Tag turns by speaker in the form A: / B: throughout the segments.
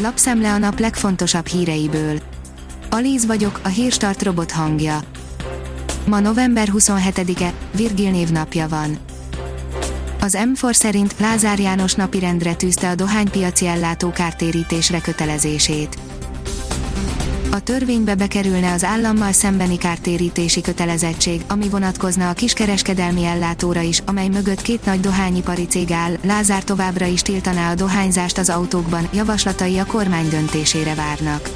A: Lapszemle a nap legfontosabb híreiből. Alíz vagyok, a hírstart robot hangja. Ma november 27-e, Virgil névnapja van. Az M4 szerint Lázár János napirendre tűzte a dohánypiaci ellátó kártérítésre kötelezését. A törvénybe bekerülne az állammal szembeni kártérítési kötelezettség, ami vonatkozna a kiskereskedelmi ellátóra is, amely mögött két nagy dohányipari cég áll. Lázár továbbra is tiltaná a dohányzást az autókban, javaslatai a kormány döntésére várnak.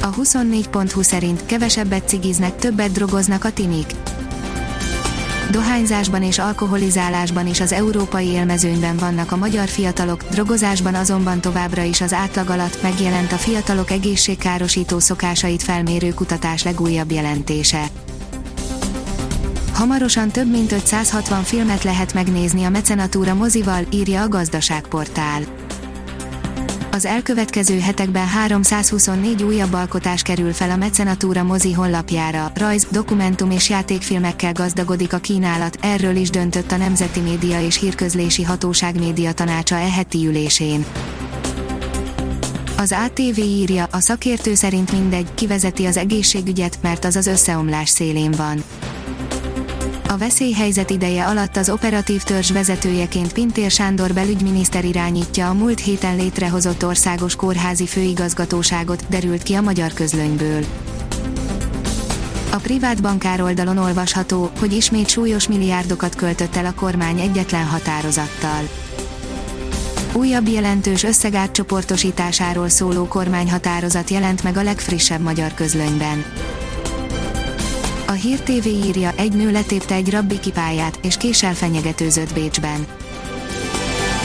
A: A 24.20 szerint kevesebbet cigiznek, többet drogoznak a tinik dohányzásban és alkoholizálásban is az európai élmezőnyben vannak a magyar fiatalok, drogozásban azonban továbbra is az átlag alatt megjelent a fiatalok egészségkárosító szokásait felmérő kutatás legújabb jelentése. Hamarosan több mint 560 filmet lehet megnézni a Mecenatúra mozival, írja a gazdaságportál az elkövetkező hetekben 324 újabb alkotás kerül fel a Mecenatúra mozi honlapjára, rajz, dokumentum és játékfilmekkel gazdagodik a kínálat, erről is döntött a Nemzeti Média és Hírközlési Hatóság média tanácsa e heti ülésén. Az ATV írja, a szakértő szerint mindegy, kivezeti az egészségügyet, mert az az összeomlás szélén van. A veszélyhelyzet ideje alatt az operatív törzs vezetőjeként Pintér Sándor belügyminiszter irányítja a múlt héten létrehozott országos kórházi főigazgatóságot, derült ki a magyar közlönyből. A privát bankár oldalon olvasható, hogy ismét súlyos milliárdokat költött el a kormány egyetlen határozattal. Újabb jelentős összeg átcsoportosításáról szóló kormányhatározat jelent meg a legfrissebb magyar közlönyben. A Hír TV írja, egy nő letépte egy rabbi kipáját, és késsel fenyegetőzött Bécsben.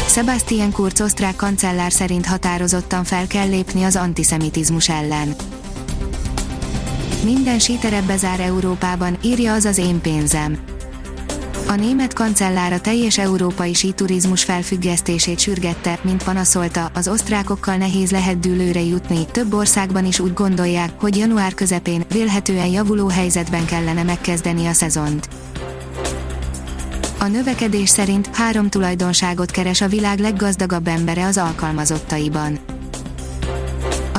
A: Sebastian Kurz osztrák kancellár szerint határozottan fel kell lépni az antiszemitizmus ellen. Minden síterebb bezár Európában, írja az az én pénzem a német kancellár a teljes európai síturizmus felfüggesztését sürgette, mint panaszolta, az osztrákokkal nehéz lehet dűlőre jutni, több országban is úgy gondolják, hogy január közepén, vélhetően javuló helyzetben kellene megkezdeni a szezont. A növekedés szerint három tulajdonságot keres a világ leggazdagabb embere az alkalmazottaiban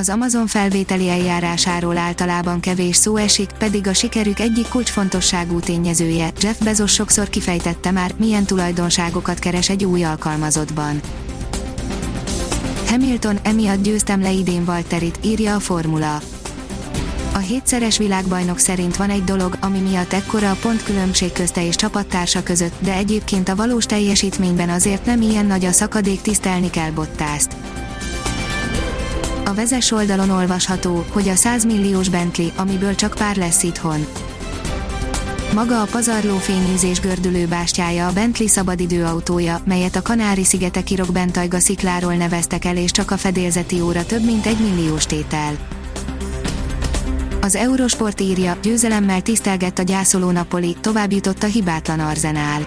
A: az Amazon felvételi eljárásáról általában kevés szó esik, pedig a sikerük egyik kulcsfontosságú tényezője, Jeff Bezos sokszor kifejtette már, milyen tulajdonságokat keres egy új alkalmazottban. Hamilton emiatt győztem le idén Walterit, írja a formula. A hétszeres világbajnok szerint van egy dolog, ami miatt ekkora a pontkülönbség közte és csapattársa között, de egyébként a valós teljesítményben azért nem ilyen nagy a szakadék tisztelni kell Bottást. A vezes oldalon olvasható, hogy a 100 milliós Bentley, amiből csak pár lesz itthon. Maga a pazarló fényűzés gördülő bástyája a Bentley szabadidőautója, melyet a Kanári-szigeteki Rockbentajga szikláról neveztek el és csak a fedélzeti óra több mint egy milliós tétel. Az Eurosport írja, győzelemmel tisztelgett a gyászoló Napoli, tovább jutott a hibátlan Arzenál.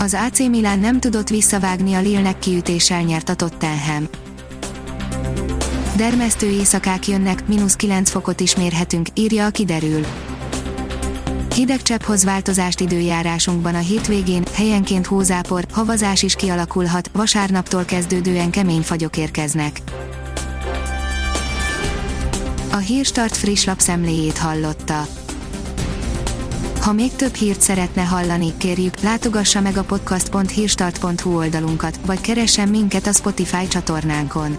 A: Az AC Milan nem tudott visszavágni a Lille-nek kiütéssel nyert a Tottenham. Dermesztő éjszakák jönnek, mínusz 9 fokot is mérhetünk, írja a kiderül. Hideg csepphoz változást időjárásunkban a hétvégén, helyenként hózápor, havazás is kialakulhat, vasárnaptól kezdődően kemény fagyok érkeznek. A Hírstart friss lapszemléjét hallotta. Ha még több hírt szeretne hallani, kérjük, látogassa meg a podcast.hírstart.hu oldalunkat, vagy keressen minket a Spotify csatornánkon